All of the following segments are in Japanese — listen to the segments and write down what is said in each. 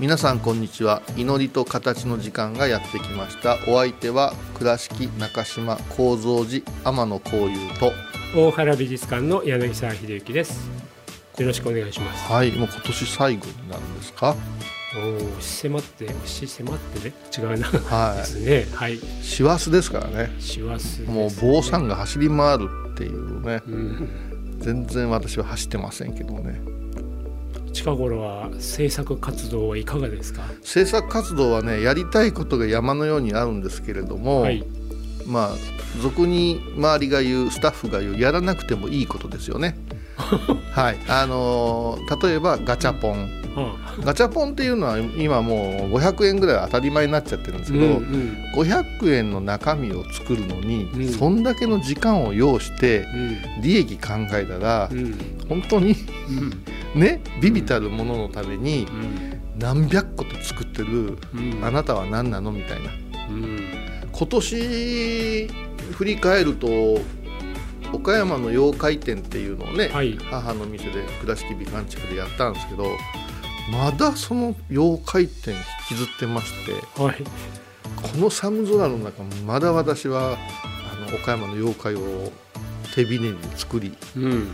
皆さんこんにちは。祈りと形の時間がやってきました。お相手は倉敷中島幸三寺天野幸雄と大原美術館の柳沢秀幸です。よろしくお願いします。はいもう今年最後になるんですか？おお迫って押し迫ってね違うな、はい。ですね。はい。師走ですからね。師走もう坊さんが走り回るっていうね。うん。全然私は走ってませんけどね近頃は制作活動はいかがですか？制作活動はねやりたいことが山のようにあるんですけれども、はい。まあ俗に周りが言うスタッフが言うやらなくてもいいことですよね。はい。あのー例えばガチャポンはあガチャポンっていうのは今もう500円ぐらい当たり前になっちゃってるんですけど、うんうん。500円の中身を作るのに、うん。そんだけの時間を要して利益考えたら、うん。うん本当にうん。ねビビたるもののためにうん。何百個と作ってるうん。あなたは何なのみたいな。うん。今年振り返ると岡山の妖怪展っていうのをね、はい。母の店で倉敷美観地区でやったんですけどまだその妖怪展引きずってましてはい。この寒空の中まだ私はあの岡山の妖怪を手びねに作りうん。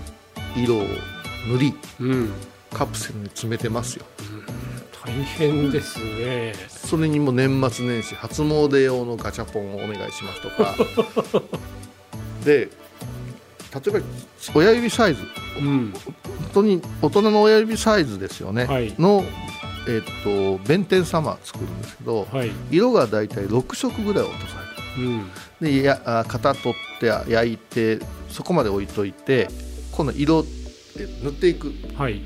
色を塗りうん。カプセルに詰めてますよ。大変ですね。それにも年末年始初詣用のガチャポンをお願いしますとか。で例えば親指サイズうん本当に大人の親指サイズですよね、はい。の、えっと弁天様作るんですけど、はい。色がだいたい6色ぐらい落とされる。うん。でやあ型取って焼いてそこまで置いといて今度色で塗っていく。はい。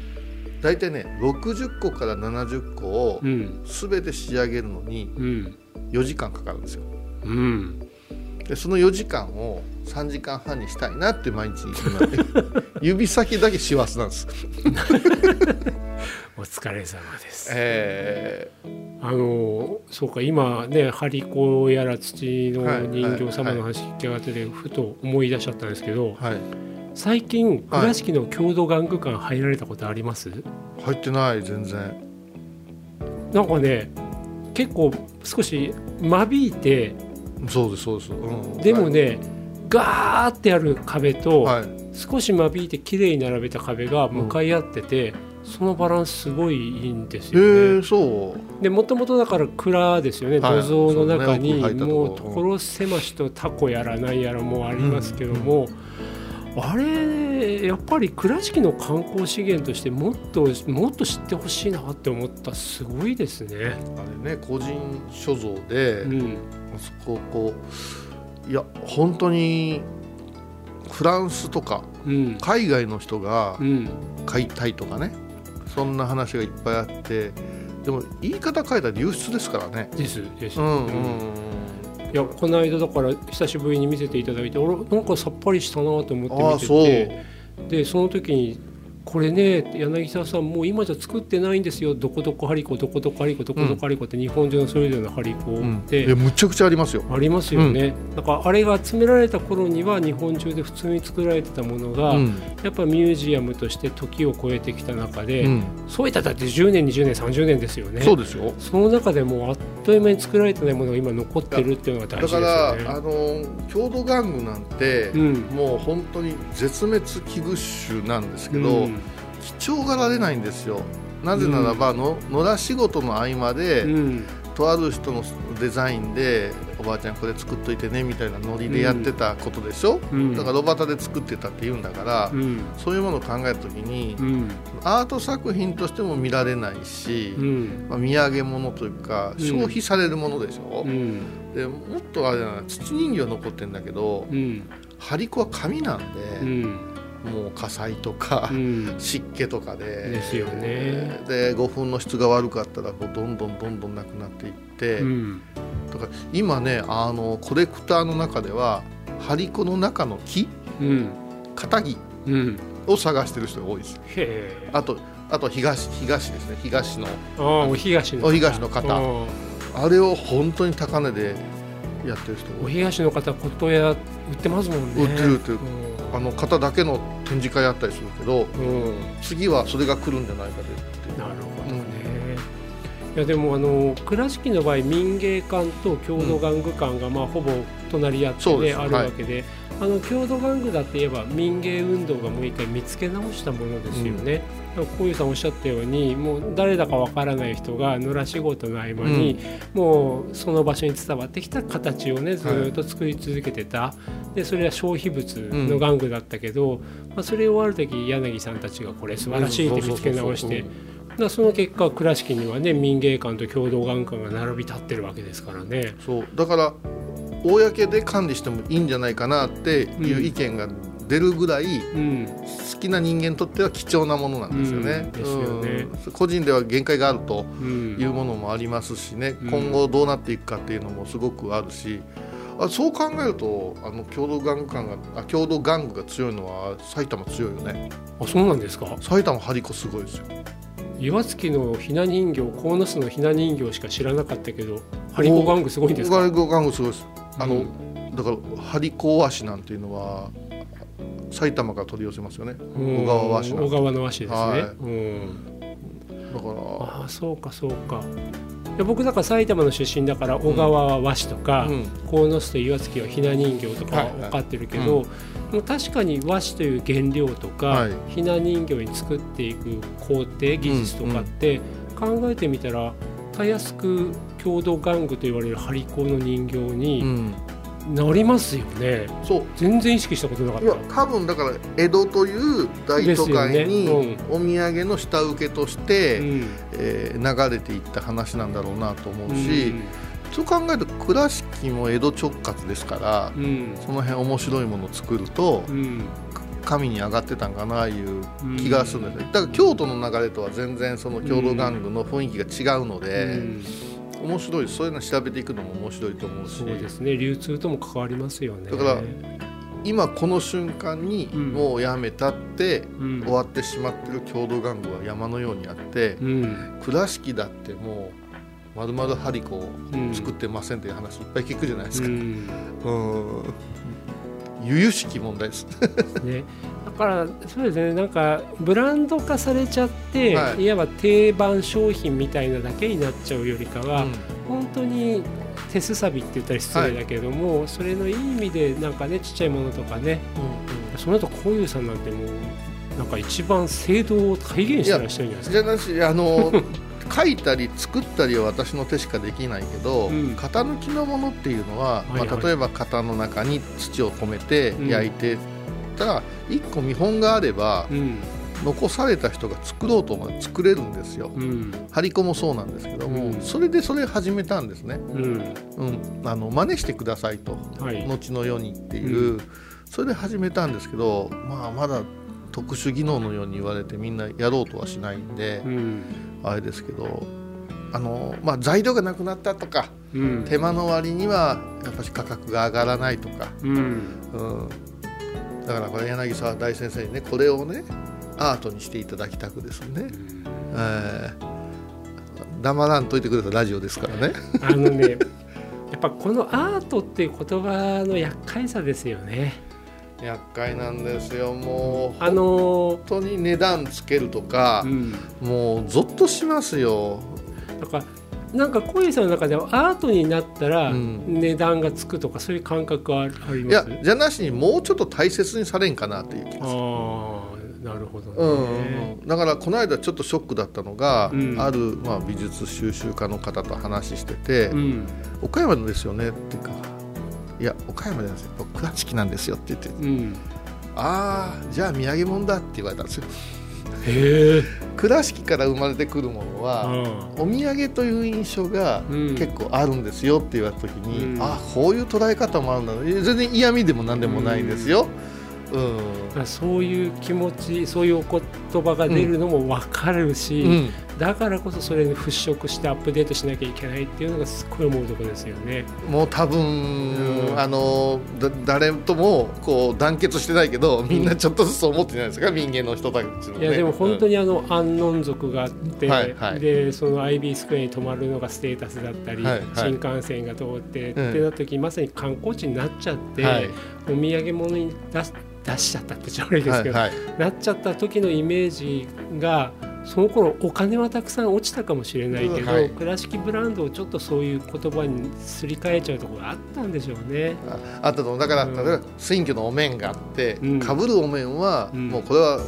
大体ね60個から70個をうん。全て仕上げるのにうん。4時間かかるんですよ。うんでその4時間を3時間半にしたいなって毎日今 指先だけ師走なんです、お疲れ様です。えあのそうか今ね張り子やら土のはい人形様の話聞き上がっててふと思い出しちゃったんですけどーはい。最近倉敷の郷土玩具館入られたことあります？入ってない全然。なんかね結構少し間引いてそうですそうです、うん。でもねガーってある壁とはい、少し間引いて綺麗に並べた壁が向かい合っててそのバランスすごいいいんですへよね。えそう。でもともとだから蔵ですよね、はい。土蔵の中にねもう所狭しとタコやら何やらもありますけども、あれやっぱり倉敷の観光資源としてもっともっと知ってほしいなって思ったすごいですね。あれね個人所蔵で、うん。そこをこういや本当にフランスとかうん。海外の人がうん。買いたいとかねそんな話がいっぱいあってでも言い方変えたら流出ですからね。ですです。うんうんうん。いやこの間だから久しぶりに見せていただいて俺なんかさっぱりしたなと思って見ててでその時にこれね柳沢さんもう今じゃ作ってないんですよ。どこどこハリコどこどこハリコどこどこハリコって日本中のそれぞれのハリコってやむちゃくちゃありますよ。ありますよね、だからあれが集められた頃には日本中で普通に作られてたものが、うん。やっぱミュージアムとして時を超えてきた中で、うん。そういっただって10年20年30年ですよね。そうですよ。その中でもうあっという間に作られてないものが今残ってるっていうのが大だか事ですよね。らあの郷土玩具なんて、うん。もう本当に絶滅危惧種なんですけど、うん貴重がられないんですよ。なぜならばの、野良仕事の合間で、うん。とある人のデザインでおばあちゃんこれ作っといてねみたいなノリでやってたことでしょ、うん。だからロバタで作ってたって言うんだから、うん。そういうものを考えた時に、うん。アート作品としても見られないし、うん。まあ、土産物というかうん。消費されるものでしょ、うん。でもっとあれだな土人形残ってるんだけど、うん。張り子は紙なんで、うんもう火災とか、うん。湿気とかで。ですよね。で5分の質が悪かったらこうどんどんどんどんなくなっていって、うん。だから今ねあのコレクターの中では張り子の中の木うん。肩木うん。を探してる人が多いです。あとあと東東ですね。東の。お東の方。お東の方。あれを本当に高値でやってる人お東の方琴屋売ってますもんね。売ってる売ってる。うんあの方だけの展示会やったりするけどうん。次はそれが来るんじゃないかでってなるほどね、いやでもあの倉敷の場合民芸館と郷土玩具館がまあほぼ隣り合って、あるわけで、あの郷土玩具だって言えば民芸運動がもう一回見つけ直したものですよね。こういうさんおっしゃったようにもう誰だかわからない人が野良仕事の合間に、もうその場所に伝わってきた形をねずーっと作り続けてた、でそれは消費物の玩具だったけど、まあ、それ終わる時柳さんたちがこれ素晴らしいって見つけ直して。だその結果倉敷にはね民芸館と共同玩具館が並び立ってるわけですからね。そう。だから公で管理してもいいんじゃないかなっていう意見が出るぐらい、うん。好きな人間にとっては貴重なものなんですよね。うん。ですよね。うん。個人では限界があるとうん。いうものもありますしね、うん。今後どうなっていくかっていうのもすごくあるし。あそう考えるとあの共同玩具館があ共同玩具が強いのは埼玉強いよね。あそうなんですか。埼玉張り子すごいですよ岩槻のひな人形鴻巣のひな人形しか知らなかったけどハリコ玩具すごいんですか？張り子玩具すごいです。あの、うんだから張り子和紙なんていうのは埼玉から取り寄せますよね。うん。小川和紙小川の和紙ですね。はい。うん。だからああそうかそうか。いや僕だから埼玉の出身だから小川は和紙とか、うん。鴻巣と岩槻はひな人形とかは分かってるけど、もう確かに和紙という原料とか、はい。ひな人形に作っていく工程技術とかって、考えてみたらたやすく郷土玩具と言われる張り子の人形うにん、なりますよね。そう。全然意識したことなかっいやた。多分だから江戸という大都会にお土産の下請けとして、うん。えー流れていった話なんだろうなと思うし、そう考えると倉敷も江戸直轄ですからうん。うんその辺面白いものを作るとうん。神に上がってたんかないう気がするんですよ。だから京都の流れとは全然その郷土玩具の雰囲気が違うので、うん面白い。そういうの調べていくのも面白いと思うし。そうですね。流通とも関わりますよね。だから今この瞬間にうん。もうやめたってうん。終わってしまってる郷土玩具は山のようにあってうん。倉敷だってもう丸々張り子をうん。作ってませんっていう話いっぱい聞くじゃないですか。うん。うん。由々しき問題です。ね、だからそうですねなんかブランド化されちゃって、はい。い、わば定番商品みたいなだけになっちゃうよりかは、うん。本当に手すさびって言ったら失礼だけども、それのいい意味でなんかねちっちゃいものとかね。その後こういうさんなんてもうなんか一番精度を体現してらっしゃるんじゃないですか。じゃなしあの 書いたり作ったりは私の手しかできないけど、うん。型抜きのものっていうのは、はいはい。まあ、例えば型の中に土を込めてうん。焼いてたら、一個見本があれば、うん。残された人が作ろうと思えば作れるんですよ。うん。張り子もそうなんですけども、うん。それでそれ始めたんですね。うん。うん、あの真似してくださいと。はい。後の世にっていう、うそれで始めたんですけど、まあ、まだ特殊技能のように言われてみんなやろうとはしないんで、うん。あれですけどあの、まあ、材料がなくなったとかうん。手間の割にはやっぱり価格が上がらないとか、うん。うん、だからこれ柳沢大先生にねこれをねアートにしていただきたくですね、えー黙らんといてくれたラジオですからね。あのね やっぱこのアートっていう言葉の厄介さですよね。厄介なんですよもうあの本当に値段つけるとかー、うん、もうゾッとしますよ。だからなんか小井さんの中ではアートになったらうん値段がつくとかそういう感覚はあありいやますじゃなしにもうちょっと大切にされんかなっていう気がする。あなるほどうんね。うんだからこの間ちょっとショックだったのが、うんある、まあ、美術収集家の方と話してて「うん岡山ですよね」っていうか「いや岡山じゃないですよ倉敷なんですよ」って言ってうん。「ああじゃあ土産物だ」って言われたんですよ。倉敷から生まれてくるものは、あお土産という印象がうん。結構あるんですよって言われた時に、うん。あこういう捉え方もあるんだね全然嫌味でも何でもないんですよ。うん。あそういう気持ちそういうお言葉が出るのも分かるし、うんだからこそそれに払拭してアップデートしなきゃいけないっていうのがすっごい思うところですよね。もう多分、うんあのだ誰ともこう団結してないけどみんなちょっとずつ思ってないですか？民間の人たちの、ね、いやでも本当に、にあの安穏族があって、はいはい。でその IB スクエアに泊まるのがステータスだったり、はいはい。新幹線が通って、うんってなった時にまさに観光地になっちゃって、はい。お土産物に出し出しちゃったってちゃ悪いですけど、はいはい。なっちゃった時のイメージがその頃お金はたくさん落ちたかもしれないけど、うんはい。倉敷ブランドをちょっとそういう言葉にすり替えちゃうところがあったんでしょうね。ああったと思う。だから、うん。例えば選挙のお面があってうん。かぶ、るお面は、うん。もうこれは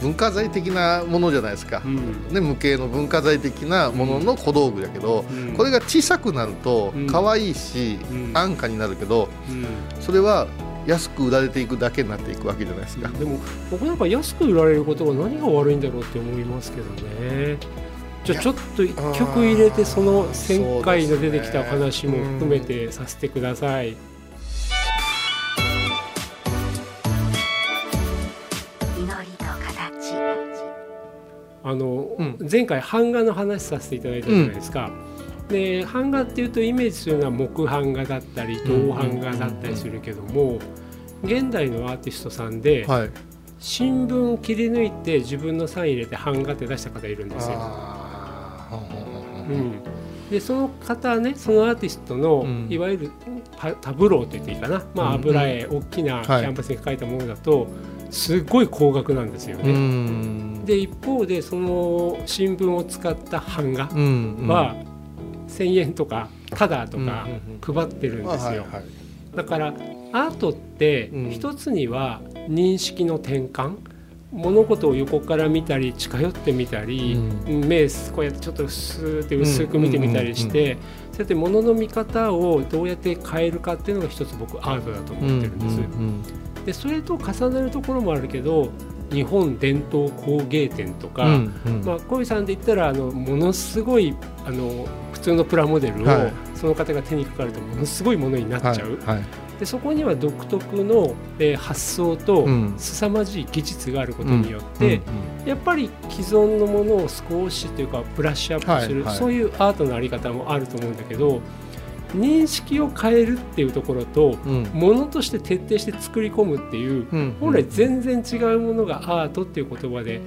文化財的なものじゃないですか、うん。ね、無形の文化財的なものの小道具だけど、うん。これが小さくなるとうん。可愛いし、うん。安価になるけどうん。それは安く売られていくだけになっていくわけじゃないですか。でも僕なんか安く売られることが何が悪いんだろうって思いますけどね。じゃあちょっと一曲入れてその1000回の出てきた話も含めてさせてください。祈りと形あの、うん前回版画の話させていただいたじゃないですか。で版画っていうとイメージするのは木版画だったり銅版画だったりするけども現代のアーティストさんではい、新聞を切り抜いて自分のサイン入れて版画って出した方いるんですよ。うん、でその方ねそのアーティストの、うん。いわゆるタタブローと言っていいかな、まあ、うん。油絵、大きなキはい。ャンパスに描いたものだと、すごい高額なんですようね。ん。で一方でその新聞を使った版画は1,000円とかタダとかうんうん配ってるんですよ。だからアートってうん。一つには認識の転換。物事を横から見たり近寄ってみたり、目こうやってちょっとスーって薄く見てみたりして、そうやって物の見方をどうやって変えるかっていうのが一つ僕アートだと思ってるんです。でそれと重なるところもあるけど日本伝統工芸展とか、まあ、小井さんで言ったらあのものすごいあの普通のプラモデルを、はい。その方が手にかかるとものすごいものになっちゃう、はい。はい。でそこには独特の、えー発想とうん。凄まじい技術があることによって、やっぱり既存のものを少しというかブラッシュアップする、はい。はい。そういうアートのあり方もあると思うんだけど認識を変えるっていうところとうん。ものとして徹底して作り込むっていううん。本来全然違うものがアートっていう言葉で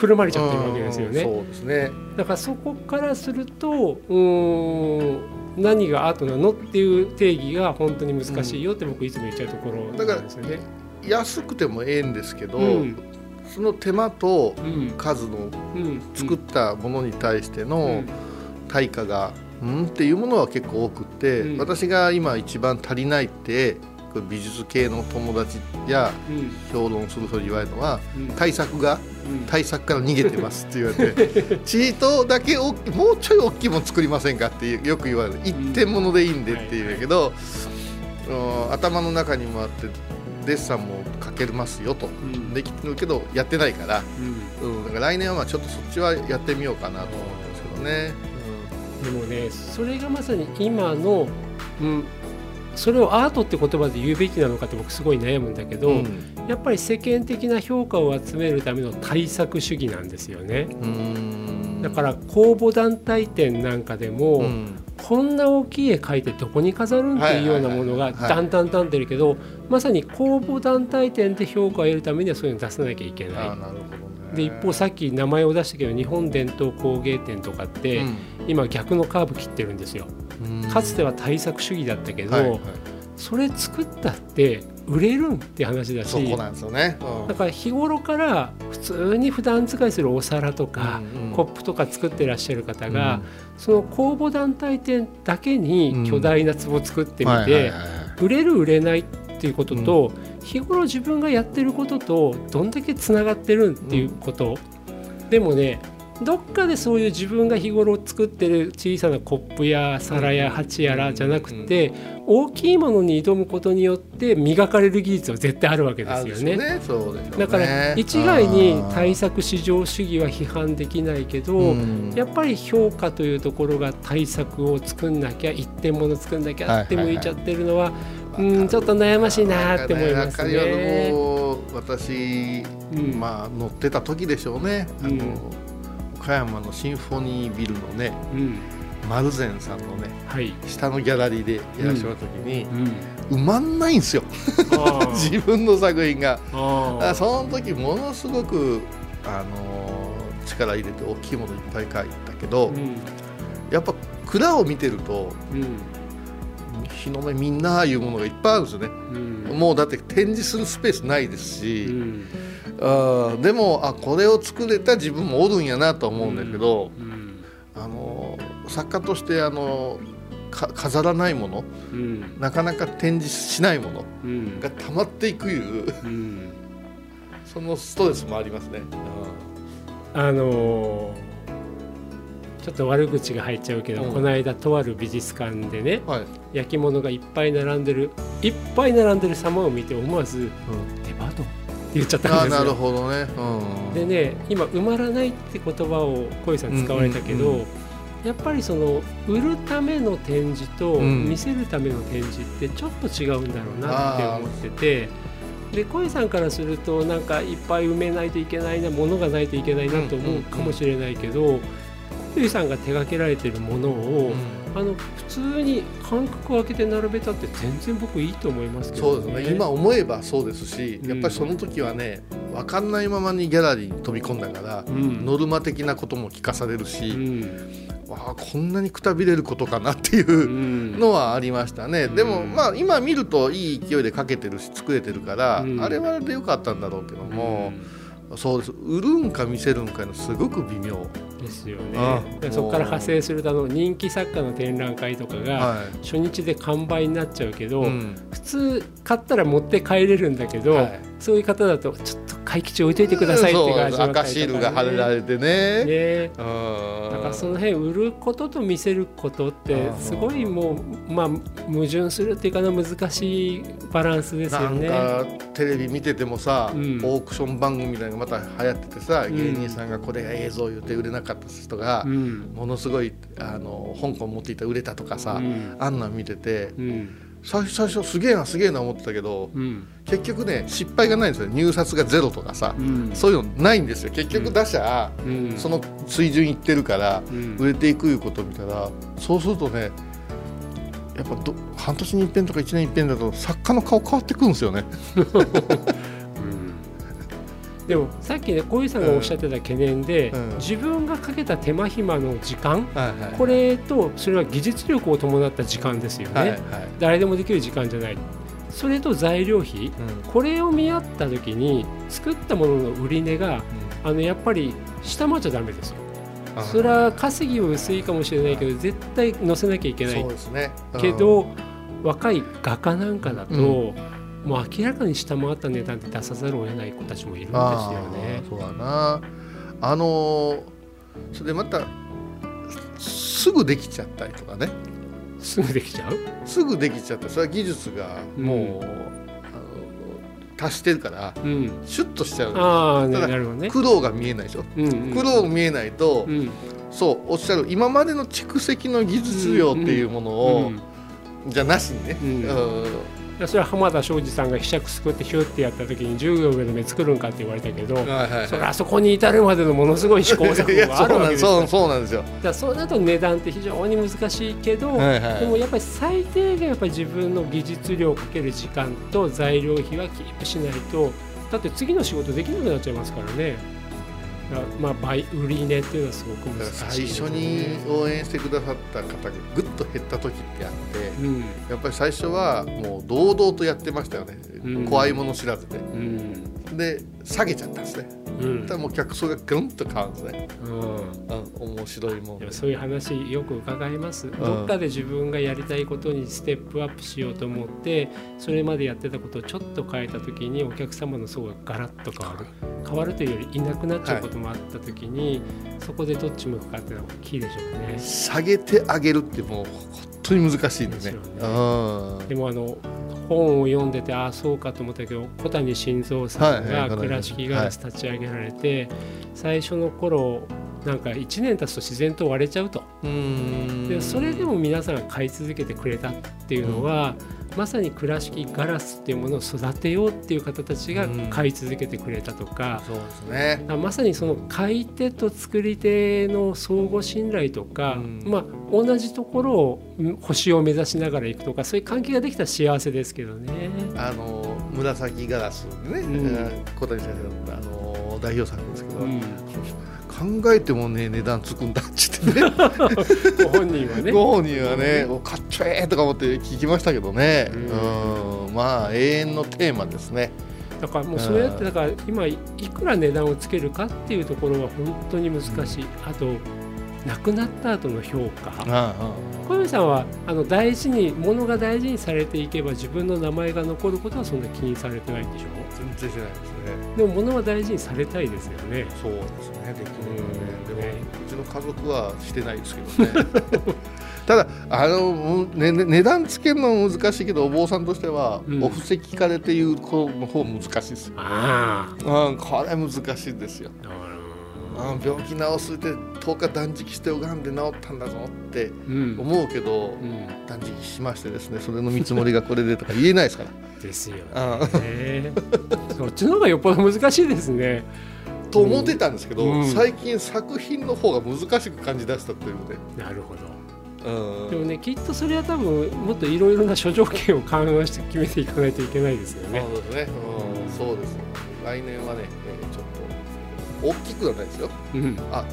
くるまれちゃってるわけですよね。そうですねだからそこからするとうん何がアートなのっていう定義が本当に難しいよって僕いつも言っちゃうところなんですよね。安くてもええんですけど、うんその手間と数の作ったものに対しての対価がうんっていうものは結構多くて、うん私が今一番足りないって美術系の友達や評論する人に言われるのは対策が対策から逃げてますって言われて チートだけ大きもうちょい大きいもの作りませんかってよく言われる一点物でいいんでって言うんだけど、うん頭の中にもあってデッサンも描けますよと。うん。できてるけどやってないから、うん。うん、だから来年はまあちょっとそっちはやってみようかなと思ってますけどね。でもねそれがまさに今の、うん、それをアートって言葉で言うべきなのかって僕すごい悩むんだけど、うんやっぱり世間的な評価を集めるための対策主義なんですよね。うんだから公募団体展なんかでも、うんこんな大きい絵描いてどこに飾るんっていうようなものがだんだんだん出るけどまさに公募団体展で評価を得るためにはそういうの出さなきゃいけない。で一方さっき名前を出したけど日本伝統工芸展とかって、今逆のカーブ切ってるんですよ。うん。かつては対策主義だったけど、はいはい。それ作ったって売れるんって話だしそこなんですよね。うん。だから日頃から普通に普段使いするお皿とか、うんうん。コップとか作ってらっしゃる方が、その公募団体店だけうん。に巨大な壺作ってみて、売れる売れないっていうことと、日頃自分がやってることとどんだけつながってるっていうこと、でもねどっかでそういう自分が日頃作ってる小さなコップや皿や鉢やらじゃなくて、大きいものに挑むことによって磨かれる技術は絶対あるわけですよね。ね。ね。だから一概に対策至上主義は批判できないけど、うん。やっぱり評価というところが対策を作んなきゃ一点物作んなきゃって向いちゃってるのは,、うんちょっと悩ましいなって思いますね。ね。私、うん。まあ乗ってた時でしょうね、あのうん岡山のシンフォニービルのねうん。丸善さんのねはい、下のギャラリーでやらせてもらった時にう、ん、埋まんないんですよ。自分の作品が。その時ものすごく、あの力入れて大きいものいっぱい描いたけど、うん。やっぱ蔵を見てるとうん。日の目みんなああいうものがいっぱいあるんですよね。うん。もうだって展示するスペースないですうし、んあーでもあこれを作れた自分もおるんやなと思うんだけど、うん。あの作家としてあのか飾らないものうん。なかなか展示しないものうん。が溜まっていくいううん。そのストレスもありますね。あのーちょっと悪口が入っちゃうけど、うん。この間とある美術館でねはい、焼き物がいっぱい並んでるいっぱい並んでる様を見て思わず「デパート?」って言っちゃったんですよ。ほどね。うん、でね今「埋まらない」って言葉を小井さん使われたけど、うんうんやっぱりその売るための展示とうん見せるための展示ってちょっと違うんだろうなって思ってて。で小井さんからするとなんかいっぱい埋めないといけないなものがないといけないなと思うかもしれないけど小井さんが手掛けられてるものを、あの普通に間隔を空けて並べたって全然僕いいと思いますけどそうですね。今思えばそうですし、うん。やっぱりその時はね分かんないままにギャラリーに飛び込んだから、うん。ノルマ的なことも聞かされるうし、ん。わあこんなにくたびれることかなっていううん。のはありましたね、でもうんまあ今見るといい勢いでかけてるし作れてるから、うん。あれはあれでよかったんだろうけども、そうです。売るんか見せるんかのすごく微妙、ですよあねでそこから派生するとあの人気作家の展覧会とかがは初日で完売になっちゃうけど、いうん。普通買ったら持って帰れるんだけど、はい。そういう方だとちょっと会期中置いといてくださいって感じそう赤シールが貼れられてね。ね。うん。だからその辺売ることと見せることってすごいもうまあ矛盾するっていうかな難しいバランスですなんよね。かテレビ見ててもさ、うん。オークション番組みたいなのがまた流行っててさ、うん。芸人さんがこれが映像言って売れなかった人が、うん。ものすごいあの香港持っていたら売れたとかさ、うん。あんなん見ててうん最最初すげえなすげえな思ってたけどうん。結局ね失敗がないんですよ。入札がゼロとかさ、うん。そういうのないんですよ。結局打者、うん。その水準いってるからうん。売れていくいうことを見たらそうするとねやっぱど半年に一遍とか1年に一遍だと作家の顔変わってくるんですよね。でもさっきね小井さんがおっしゃってた懸念で、うん。自分がかけた手間暇の時間はいはいこれとそれは技術力を伴った時間ですよね、はいはい。誰でもできる時間じゃない。それと材料費うん。これを見合った時に作ったものの売値があのやっぱり下回っちゃダメですよ。あそれは稼ぎは薄いかもしれないけど絶対載せなきゃいけないそうですね。けど若い画家なんかだと、うもう明らかに下回った値段って出さざるを得ない子たちもいるんですよあねー。そうだな。あのーそれでまたすぐできちゃったりとかね。すぐできちゃう？すぐできちゃった。それは技術がもう、うんあの達してるからうん。シュッとしちゃう。ああ、ね、ただなるほどね。苦労が見えないでしょ？うんうん。苦労が見えないと、うん。そうおっしゃる今までの蓄積の技術量っていうものを、うんじゃなしにね、うんそれは浜田庄司さんがひしゃくすくってヒュッてやった時に10秒で目作るんかって言われたけど、はいはいはい。それあそこに至るまでのものすごい試行錯誤があるわけですよ。そうなんそうそうなんですよ。だそうなると値段って非常に難しいけど、はいはい。でもやっぱり最低限やっぱり自分の技術量かける時間と材料費はキープしないとだって次の仕事できなくなっちゃいますからねまあ倍売り値っていうのはすごく難しいね。初に応援してくださった方がぐっと減った時ってあってうん。やっぱり最初はもう堂々とやってましたよね、うん。怖いもの知らずで。うんで下げちゃったんですね。うん。ただもう客層がぐんと変わるんですね、うん。うん、面白いもんそういう話よく伺います、どっかで自分がやりたいことにステップアップしようと思ってそれまでやってたことをちょっと変えた時にお客様の層がガラッと変わる。変わるというよりいなくなっちゃうこともあった時に、そこでどっち向くかっていうのは大きいでしょうね。下げてあげるってもう本当に難しいんですよね。うん。でもあの本を読んでてああそうかと思ったけど小谷晋三さんが倉敷ガラス立ち上げられて、最初の頃なんか1年経つと自然と割れちゃうと。うん。でそれでも皆さんが買い続けてくれたっていうのは、まさに倉敷ガラスっていうものを育てようっていう方たちが買い続けてくれたとか、そうですね。あまさにその買い手と作り手の相互信頼とか、うん。まあ、同じところをん星を目指しながら行くとかそういう関係ができたら幸せですけどね。あの紫ガラスでね、うん。小谷先生のあの代表作ですけど、うん考えてもね値段つくんだっちってねご本人はね。ご本人はね、おかっちょええとか思って聞きましたけどね、ううんまあ永遠のテーマですね。だからもうそうやってだから今いくら値段をつけるかっていうところは本当に難しい。あと亡くなった後の評価。あ小泉さんはあの大事に物が大事にされていけば自分の名前が残ることはそんな気にされてないんでしょ？全然してないですね。でも物は大事にされたいですよね。そうですね、できるよね。でも、ねうちの家族はしてないですけどね。ただあの、ねね、値段つけるのも難しいけどお坊さんとしては、うんお布石かれていう子の方難しいですよ、あうん、これ難しいですよ、あ。うん、病気治すって10日断食して拝んで治ったんだぞってうん。思うけど、うん。断食しましてですねそれの見積もりがこれでとか言えないですから ですよあね。そっちの方がよっぽど難しいですね。と思ってたんですけど、うん最近作品の方が難しく感じ出したというので、なるほど。うんでもねきっとそれは多分もっといろいろな諸条件を緩和して決めていかないといけないですよね。そうですね、うん、そうです来年はね、えーちょっと大きくはないですよ。うん。あ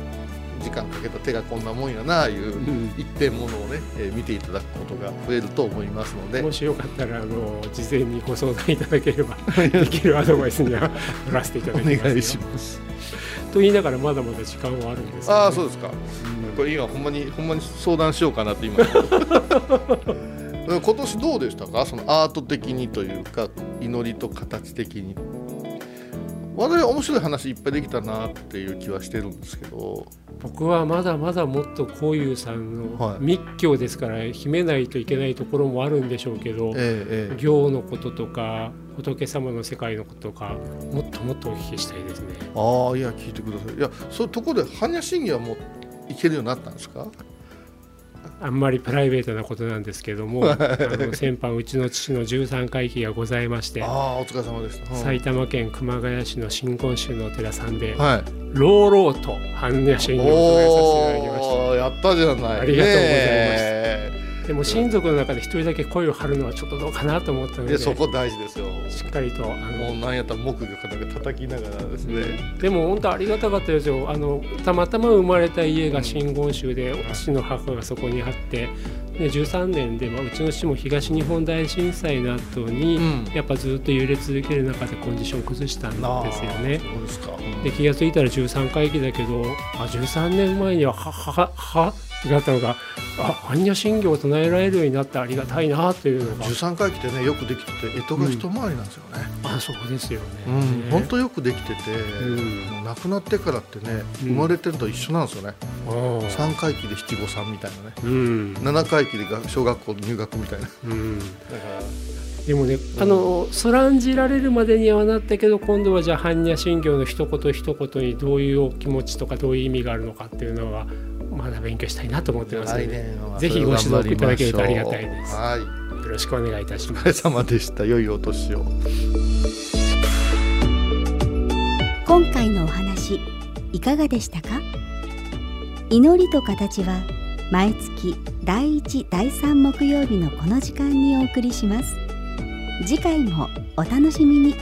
時間かけた手がこんなもんやなあいううん。一点ものをね、えー見ていただくことが増えると思いますので。もしよかったらあの事前にご相談いただければ できるアドバイスには 乗らせていただきますよ。お願いします。と言いながらまだまだ時間はあるんですね、ああそうですか。これ今ほんまにほんまに相談しようかなって今 今年どうでしたか？そのアート的にというか祈りと形的に我々面白い話いっぱいできたなっていう気はしてるんですけど。僕はまだまだもっとこういうさんはい。の密教ですから秘めないといけないところもあるんでしょうけど、ええええ。行のこととか仏様の世界のこととかもっともっとお聞きしたいですね。ああいや聞いてください。いやそういうところで般若心経はもういけるようになったんですか？あんまりプライベートなことなんですけどもあの先般うちの父の13回忌がございましてああお疲れ様でした、うん。埼玉県熊谷市の新婚宗のお寺さんではい。朗々と般若心経を唱えさせていただきました。おーやったじゃない。ありがとうございます。ねでも親族の中で一人だけ声を張るのはちょっとどうかなと思ったのでそこ大事ですよ。しっかりとあのもうなんやったら木魚かなんか叩きながらですね、でも本当ありがたかったですよ。あのたまたま生まれた家が真言宗で父の母がそこにあってで13年で、まあ、うちの父も東日本大震災の後に、うん。やっぱずっと揺れ続ける中でコンディションを崩したんですよね。ですか、で気が付いたら13回忌だけどあ13年前にははははってなったのがあ般若心経を唱えられるようになってありがたいなというのが。13回忌ってねよくできてて干支が一回りなんですよね、あそうですよね。うん本当よくできてて、う亡くなってからってねうん。生まれてると一緒なんですよね、あー三回忌で七五三みたいなね。うん。七回忌でが小学校入学みたいな。うん。だからでもね、あのそらんじられるまでにはなったけど今度はじゃあ般若心経の一言一言にどういうお気持ちとかどういう意味があるのかっていうのはまだ勉強したいなと思ってますの来で、ぜひご指導いただけるとありがたいです。はい。よろしくお願いいたします。お疲れ様でした良いお年を今回のお話いかがでしたか？祈りと形は毎月第1第3木曜日のこの時間にお送りします。次回もお楽しみに